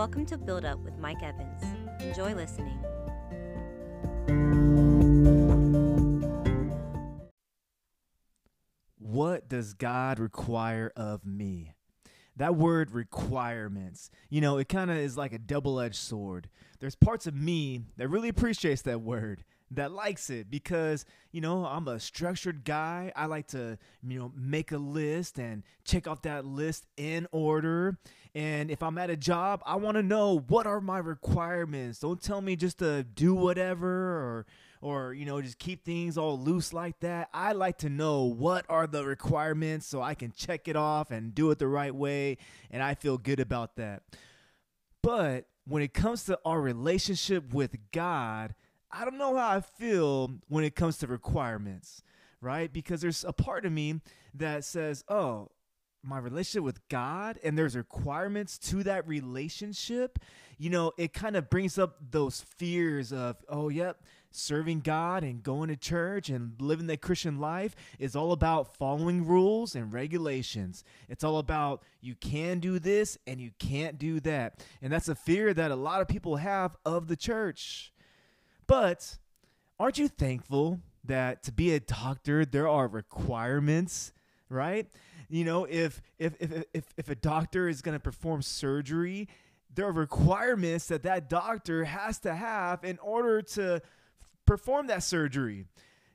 Welcome to Build Up with Mike Evans. Enjoy listening. What does God require of me? That word requirements, you know, it kind of is like a double edged sword. There's parts of me that really appreciates that word, that likes it because, you know, I'm a structured guy. I like to, you know, make a list and check off that list in order. And if I'm at a job, I want to know what are my requirements. Don't tell me just to do whatever or or you know just keep things all loose like that. I like to know what are the requirements so I can check it off and do it the right way and I feel good about that. But when it comes to our relationship with God, I don't know how I feel when it comes to requirements, right? Because there's a part of me that says, "Oh, my relationship with God and there's requirements to that relationship, you know, it kind of brings up those fears of, oh, yep, serving God and going to church and living the Christian life is all about following rules and regulations. It's all about you can do this and you can't do that. And that's a fear that a lot of people have of the church. But aren't you thankful that to be a doctor, there are requirements, right? You know, if if if if, if a doctor is going to perform surgery, there are requirements that that doctor has to have in order to perform that surgery.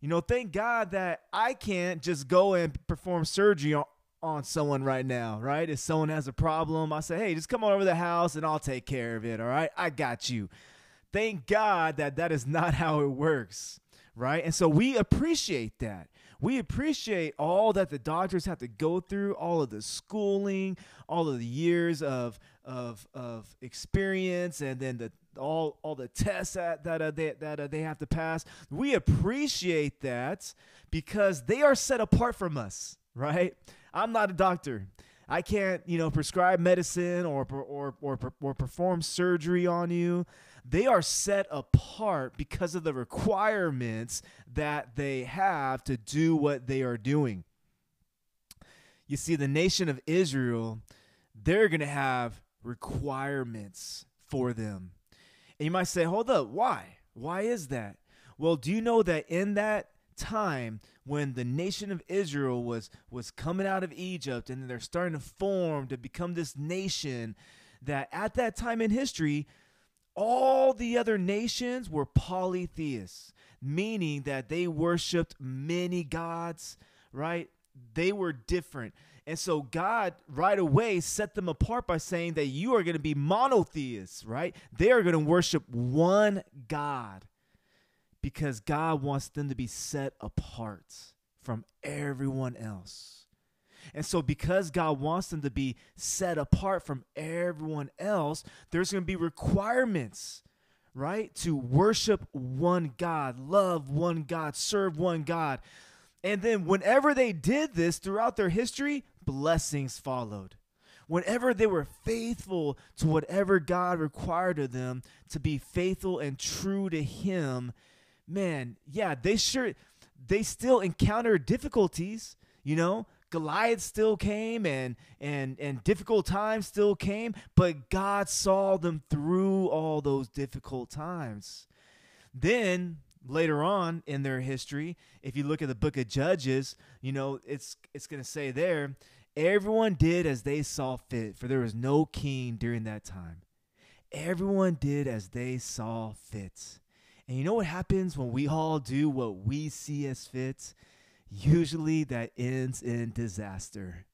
You know, thank God that I can't just go and perform surgery on, on someone right now, right? If someone has a problem, I say, hey, just come on over the house and I'll take care of it, all right? I got you. Thank God that that is not how it works, right? And so we appreciate that we appreciate all that the doctors have to go through, all of the schooling, all of the years of of of experience, and then the all all the tests that that uh, they that uh, they have to pass. We appreciate that because they are set apart from us, right? I'm not a doctor. I can't, you know, prescribe medicine or or or or perform surgery on you they are set apart because of the requirements that they have to do what they are doing. You see, the nation of Israel, they're going to have requirements for them. And you might say, hold up, why? Why is that? Well, do you know that in that time when the nation of Israel was was coming out of Egypt and they're starting to form to become this nation that at that time in history all the other nations were polytheists, meaning that they worshiped many gods, right? They were different. And so God right away set them apart by saying that you are going to be monotheists, right? They are going to worship one God because God wants them to be set apart from everyone else. And so, because God wants them to be set apart from everyone else, there's going to be requirements, right? To worship one God, love one God, serve one God. And then, whenever they did this throughout their history, blessings followed. Whenever they were faithful to whatever God required of them to be faithful and true to Him, man, yeah, they sure they still encounter difficulties, you know, Goliath still came and and and difficult times still came, but God saw them through all those difficult times. Then later on in their history, if you look at the book of Judges, you know, it's it's going to say there, everyone did as they saw fit, for there was no king during that time. Everyone did as they saw fit. And you know what happens when we all do what we see as fit? Usually that ends in disaster.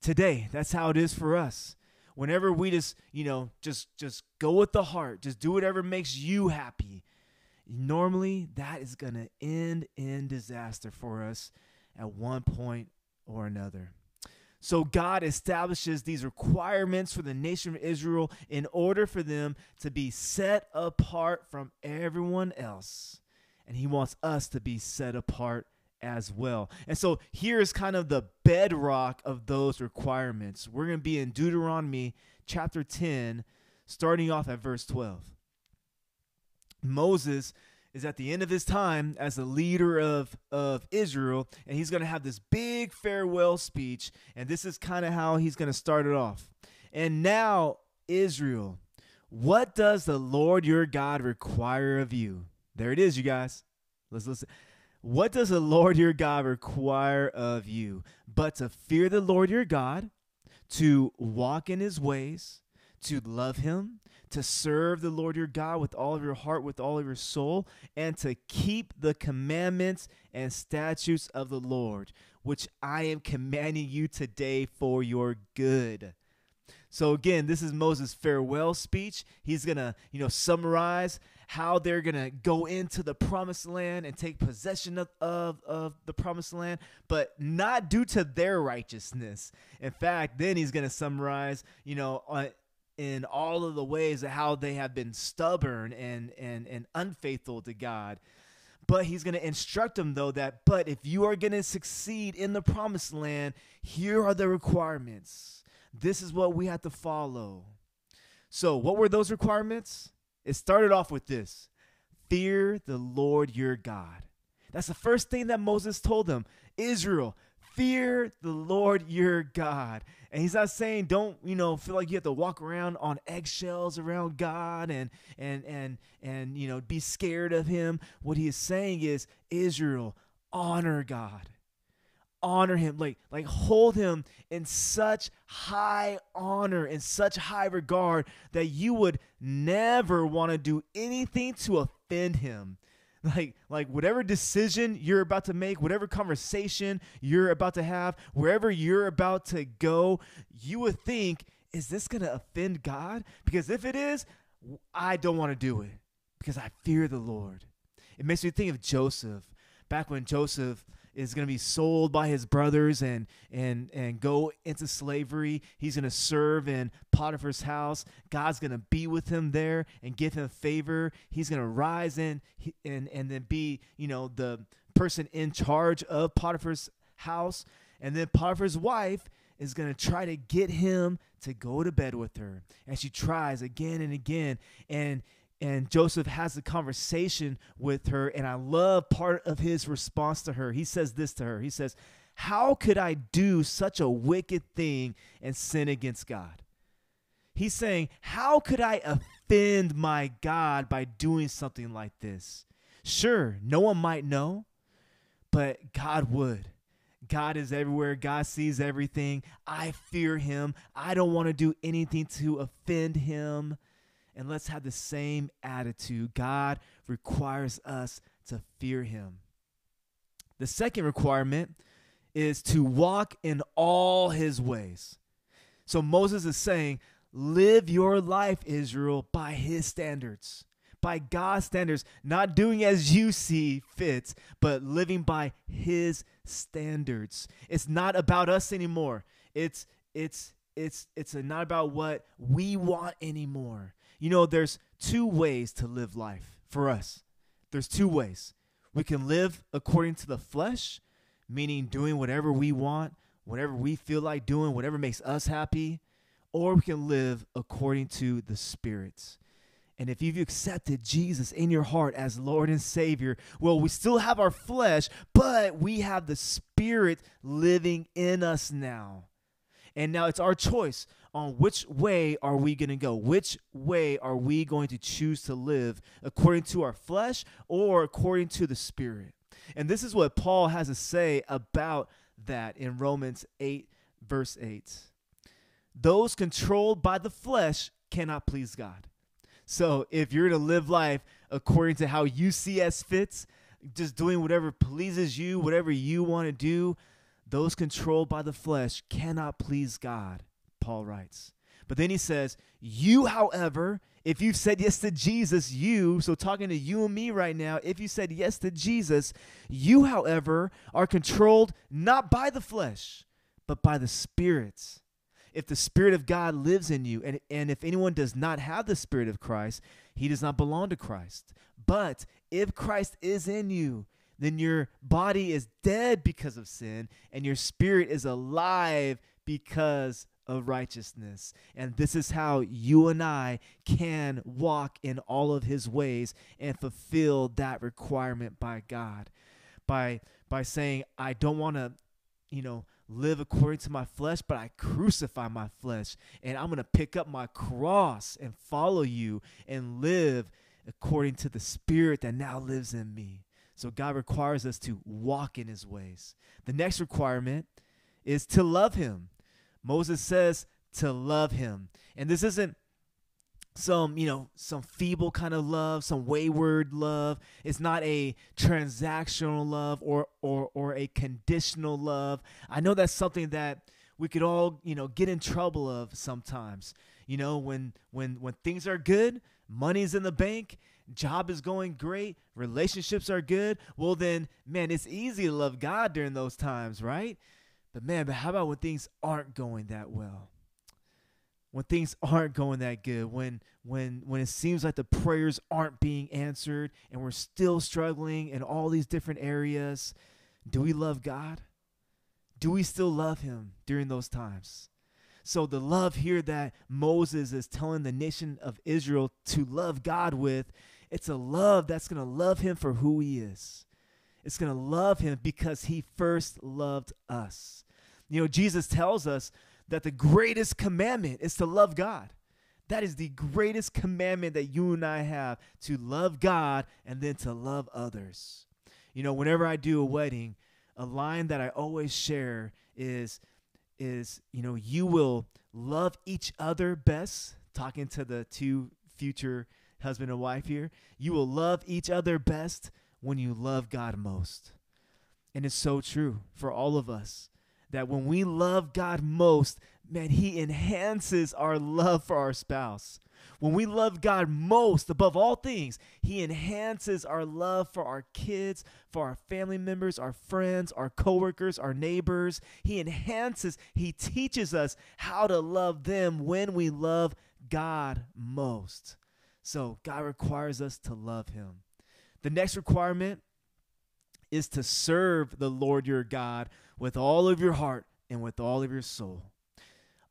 Today, that's how it is for us. Whenever we just, you know, just just go with the heart, just do whatever makes you happy. Normally, that is going to end in disaster for us at one point or another. So God establishes these requirements for the nation of Israel in order for them to be set apart from everyone else. And he wants us to be set apart as well. And so here's kind of the bedrock of those requirements. We're going to be in Deuteronomy chapter 10, starting off at verse 12. Moses is at the end of his time as the leader of, of Israel, and he's going to have this big farewell speech. And this is kind of how he's going to start it off. And now, Israel, what does the Lord your God require of you? There it is, you guys. Let's listen. What does the Lord your God require of you? But to fear the Lord your God, to walk in his ways, to love him, to serve the Lord your God with all of your heart, with all of your soul, and to keep the commandments and statutes of the Lord, which I am commanding you today for your good. So again, this is Moses' farewell speech. He's going to, you know, summarize how they're going to go into the promised land and take possession of, of, of the promised land, but not due to their righteousness. In fact, then he's going to summarize, you know, uh, in all of the ways of how they have been stubborn and and and unfaithful to God. But he's going to instruct them though that but if you are going to succeed in the promised land, here are the requirements. This is what we have to follow. So, what were those requirements? It started off with this. Fear the Lord your God. That's the first thing that Moses told them. Israel, fear the Lord your God. And he's not saying don't, you know, feel like you have to walk around on eggshells around God and and and and you know, be scared of him. What he is saying is Israel, honor God. Honor him, like like hold him in such high honor in such high regard that you would never want to do anything to offend him. Like like whatever decision you're about to make whatever conversation you're about to have wherever you're about to go you would think is this going to offend god? Because if it is i don't want to do it because i fear the lord. It makes me think of joseph. Back when joseph is going to be sold by his brothers and and and go into slavery. He's going to serve in Potiphar's house. God's going to be with him there and give him favor. He's going to rise in and and then be, you know, the person in charge of Potiphar's house. And then Potiphar's wife is going to try to get him to go to bed with her. And she tries again and again and and Joseph has a conversation with her and I love part of his response to her. He says this to her. He says, "How could I do such a wicked thing and sin against God?" He's saying, "How could I offend my God by doing something like this?" Sure, no one might know, but God would. God is everywhere. God sees everything. I fear him. I don't want to do anything to offend him and let's have the same attitude. God requires us to fear him. The second requirement is to walk in all his ways. So Moses is saying, live your life, Israel, by his standards, by God's standards, not doing as you see fits, but living by his standards. It's not about us anymore. It's it's it's it's not about what we want anymore. You know, there's two ways to live life for us. There's two ways. We can live according to the flesh, meaning doing whatever we want, whatever we feel like doing, whatever makes us happy, or we can live according to the spirits. And if you've accepted Jesus in your heart as Lord and Savior, well, we still have our flesh, but we have the Spirit living in us now. And now it's our choice on which way are we going to go? Which way are we going to choose to live according to our flesh or according to the Spirit? And this is what Paul has to say about that in Romans 8, verse 8. Those controlled by the flesh cannot please God. So if you're to live life according to how as fits, just doing whatever pleases you, whatever you want to do, those controlled by the flesh cannot please God. Paul writes. But then he says, You, however, if you've said yes to Jesus, you, so talking to you and me right now, if you said yes to Jesus, you, however, are controlled not by the flesh, but by the Spirit. If the Spirit of God lives in you, and, and if anyone does not have the Spirit of Christ, he does not belong to Christ. But if Christ is in you, then your body is dead because of sin, and your spirit is alive because of righteousness. And this is how you and I can walk in all of his ways and fulfill that requirement by God. By by saying I don't want to, you know, live according to my flesh, but I crucify my flesh. And I'm going to pick up my cross and follow you and live according to the spirit that now lives in me. So God requires us to walk in his ways. The next requirement is to love him. Moses says to love him. And this isn't some you know some feeble kind of love some wayward love it's not a transactional love or or or a conditional love i know that's something that we could all you know get in trouble of sometimes you know when when when things are good money's in the bank job is going great relationships are good well then man it's easy to love god during those times right but man but how about when things aren't going that well when things aren't going that good, when when when it seems like the prayers aren't being answered and we're still struggling in all these different areas, do we love God? Do we still love him during those times? So the love here that Moses is telling the nation of Israel to love God with, it's a love that's going to love him for who he is. It's going to love him because he first loved us. You know, Jesus tells us that the greatest commandment is to love God. That is the greatest commandment that you and I have to love God and then to love others. You know, whenever I do a wedding, a line that I always share is is, you know, you will love each other best, talking to the two future husband and wife here. You will love each other best when you love God most. And it's so true for all of us that when we love God most, man, He enhances our love for our spouse. When we love God most above all things, He enhances our love for our kids, for our family members, our friends, our coworkers, our neighbors. He enhances, He teaches us how to love them when we love God most. So, God requires us to love Him. The next requirement is to serve the Lord your God with all of your heart and with all of your soul.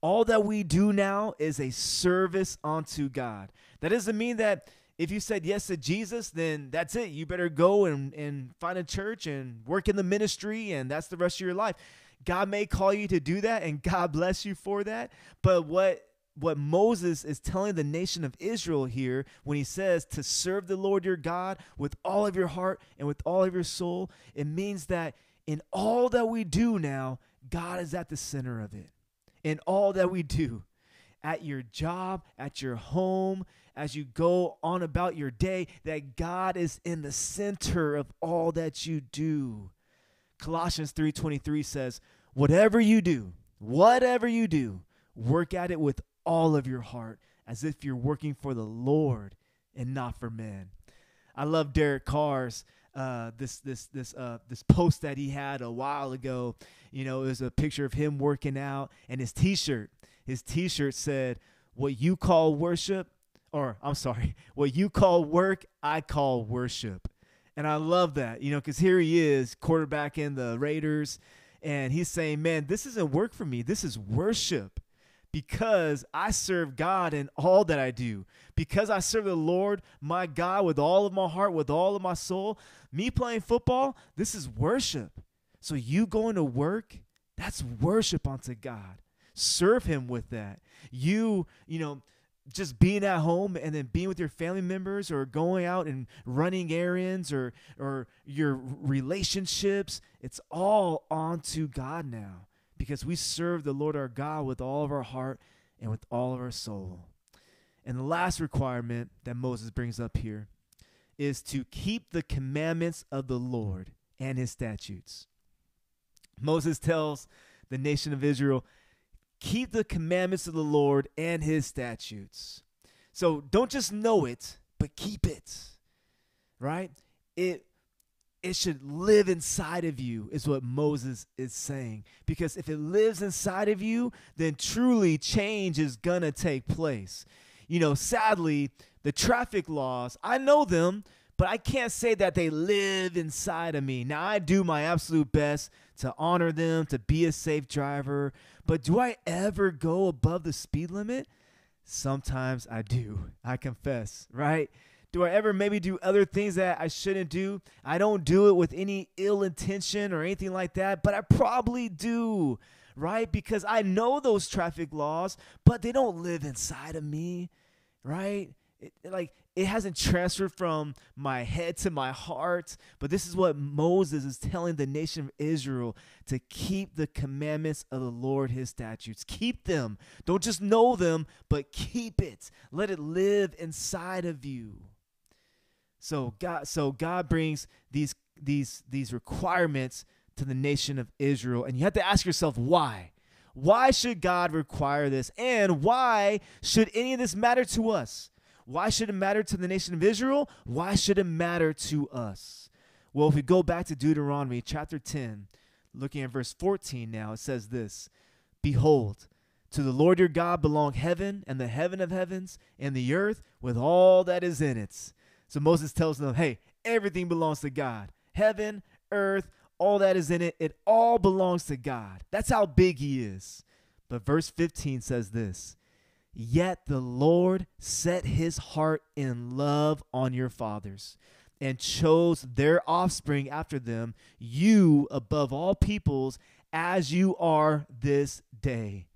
All that we do now is a service unto God. That doesn't mean that if you said yes to Jesus, then that's it. You better go and, and find a church and work in the ministry, and that's the rest of your life. God may call you to do that, and God bless you for that. But what what Moses is telling the nation of Israel here when he says to serve the Lord your God with all of your heart and with all of your soul, it means that in all that we do now, God is at the center of it. In all that we do, at your job, at your home, as you go on about your day, that God is in the center of all that you do. Colossians 3:23 says, "Whatever you do, whatever you do, work at it with all of your heart, as if you're working for the Lord and not for men." I love Derek Carr's uh, this this this uh, this post that he had a while ago. You know, it was a picture of him working out, and his T-shirt. His T-shirt said, "What you call worship, or I'm sorry, what you call work, I call worship." And I love that, you know, because here he is, quarterback in the Raiders, and he's saying, "Man, this isn't work for me. This is worship." Because I serve God in all that I do. Because I serve the Lord, my God, with all of my heart, with all of my soul. Me playing football, this is worship. So you going to work, that's worship unto God. Serve Him with that. You, you know, just being at home and then being with your family members or going out and running errands or or your relationships it's all onto God now because we serve the Lord our God with all of our heart and with all of our soul. And the last requirement that Moses brings up here is to keep the commandments of the Lord and his statutes. Moses tells the nation of Israel, keep the commandments of the Lord and his statutes. So don't just know it, but keep it. Right? It it should live inside of you, is what Moses is saying. Because if it lives inside of you, then truly change is to take place. You know, sadly, the traffic laws, I know them, but I can't say that they live inside of me. Now, I do my absolute best to honor them, to be a safe driver, but do I ever go above the speed limit? Sometimes I do, I confess, right? Do I ever maybe do other things that I shouldn't do? I don't do it with any ill intention or anything like that, but I probably do, right? Because I know those traffic laws, but they don't live inside of me, right? It, like it hasn't transferred from my head to my heart. But this is what Moses is telling the nation of Israel to keep the commandments of the Lord, his statutes. Keep them. Don't just know them, but keep it. Let it live inside of you. So God so God brings these these these requirements to the nation of Israel and you have to ask yourself why? Why should God require this? And why should any of this matter to us? Why should it matter to the nation of Israel? Why should it matter to us? Well, if we go back to Deuteronomy chapter 10, looking at verse 14 now, it says this Behold, to the Lord your God belong heaven and the heaven of heavens and the earth with all that is in it. So Moses tells them, hey, everything belongs to God. Heaven, earth, all that is in it, it all belongs to God. That's how big he is. But verse 15 says this Yet the Lord set his heart in love on your fathers and chose their offspring after them, you above all peoples, as you are this day.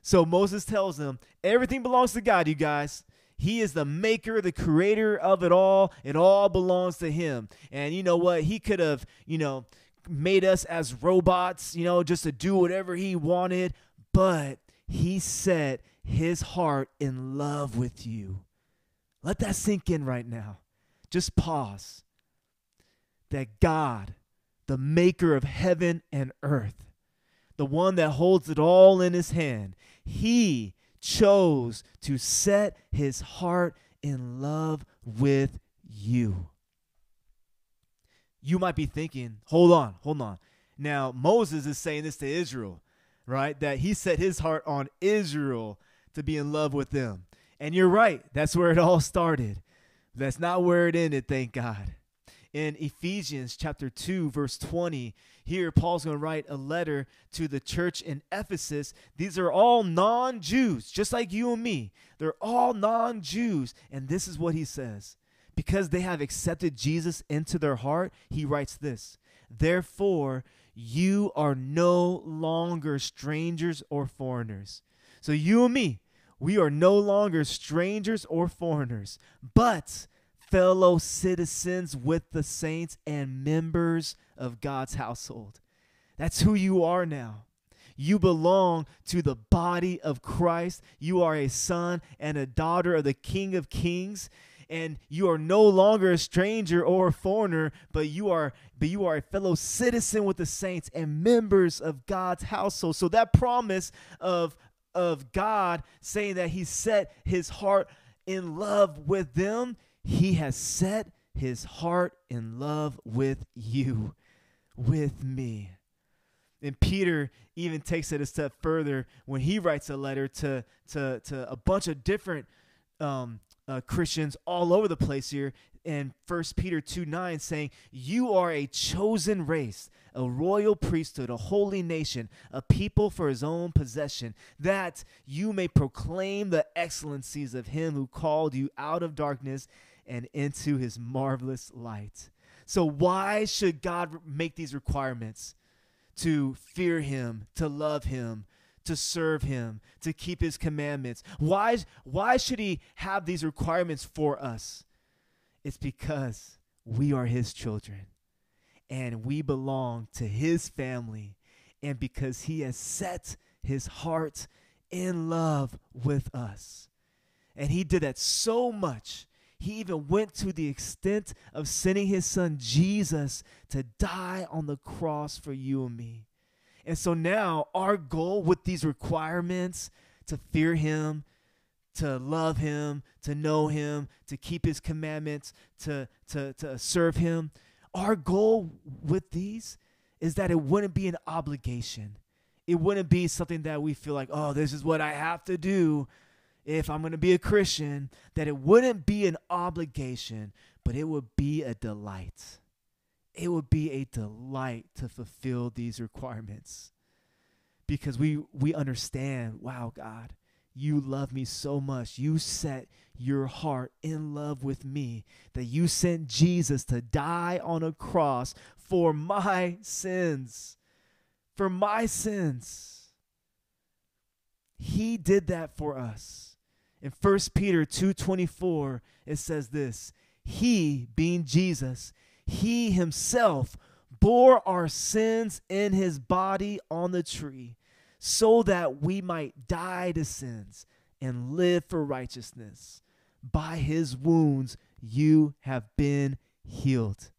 So Moses tells them, everything belongs to God, you guys. He is the maker, the creator of it all. It all belongs to him. And you know what? He could have, you know, made us as robots, you know, just to do whatever he wanted, but he set his heart in love with you. Let that sink in right now. Just pause. That God, the maker of heaven and earth, the one that holds it all in his hand, he chose to set his heart in love with you. You might be thinking, hold on, hold on. Now, Moses is saying this to Israel, right? That he set his heart on Israel to be in love with them. And you're right, that's where it all started. That's not where it ended, thank God. In Ephesians chapter 2, verse 20, here Paul's going to write a letter to the church in Ephesus. These are all non Jews, just like you and me. They're all non Jews. And this is what he says Because they have accepted Jesus into their heart, he writes this Therefore, you are no longer strangers or foreigners. So, you and me, we are no longer strangers or foreigners, but fellow citizens with the saints and members of God's household. That's who you are now. You belong to the body of Christ. You are a son and a daughter of the King of Kings and you are no longer a stranger or a foreigner but you are but you are a fellow citizen with the saints and members of God's household so that promise of of God saying that he set his heart in love with them, he has set his heart in love with you, with me. And Peter even takes it a step further when he writes a letter to, to, to a bunch of different um, uh, Christians all over the place here in 1 Peter 2 9 saying, You are a chosen race, a royal priesthood, a holy nation, a people for his own possession, that you may proclaim the excellencies of him who called you out of darkness and into his marvelous light. So, why should God make these requirements? To fear him, to love him, to serve him, to keep his commandments. Why, why should he have these requirements for us? It's because we are his children and we belong to his family, and because he has set his heart in love with us. And he did that so much. He even went to the extent of sending his son Jesus to die on the cross for you and me. And so now, our goal with these requirements to fear him, to love him, to know him, to keep his commandments, to, to, to serve him. Our goal with these is that it wouldn't be an obligation. It wouldn't be something that we feel like, oh, this is what I have to do if I'm going to be a Christian. That it wouldn't be an obligation, but it would be a delight. It would be a delight to fulfill these requirements because we, we understand, wow, God, you love me so much. You set your heart in love with me that you sent Jesus to die on a cross for my sins. For my sins. He did that for us. In 1 Peter 2:24 it says this, he being Jesus, he himself bore our sins in his body on the tree so that we might die to sins and live for righteousness. By his wounds you have been healed.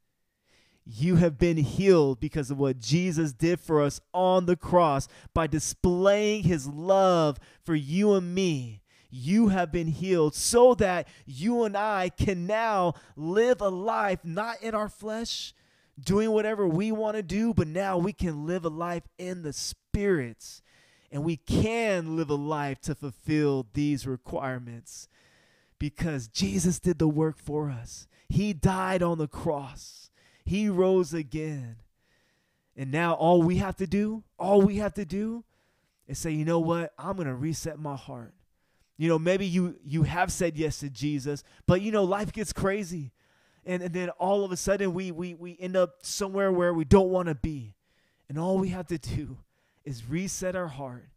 You have been healed because of what Jesus did for us on the cross by displaying his love for you and me. You have been healed so that you and I can now live a life not in our flesh, doing whatever we want to do, but now we can live a life in the spirits and we can live a life to fulfill these requirements because Jesus did the work for us. He died on the cross, He rose again. And now all we have to do, all we have to do is say, you know what? I'm going to reset my heart. You know, maybe you you have said yes to Jesus, but you know, life gets crazy. And, and then all of a sudden we we we end up somewhere where we don't want to be. And all we have to do is reset our heart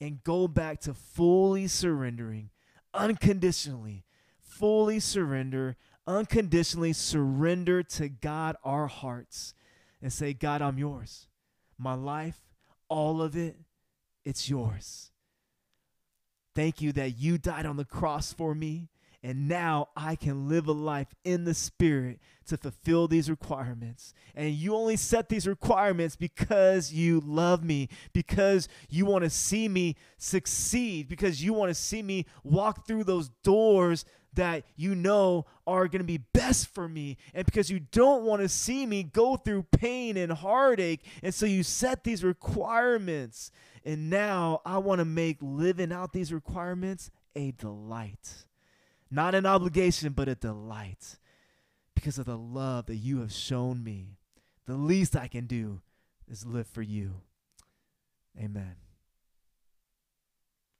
and go back to fully surrendering, unconditionally, fully surrender, unconditionally surrender to God our hearts and say, God, I'm yours. My life, all of it, it's yours. Thank you that you died on the cross for me. And now I can live a life in the Spirit to fulfill these requirements. And you only set these requirements because you love me, because you want to see me succeed, because you want to see me walk through those doors that you know are going to be best for me, and because you don't want to see me go through pain and heartache. And so you set these requirements. And now I want to make living out these requirements a delight. Not an obligation, but a delight because of the love that you have shown me. The least I can do is live for you. Amen.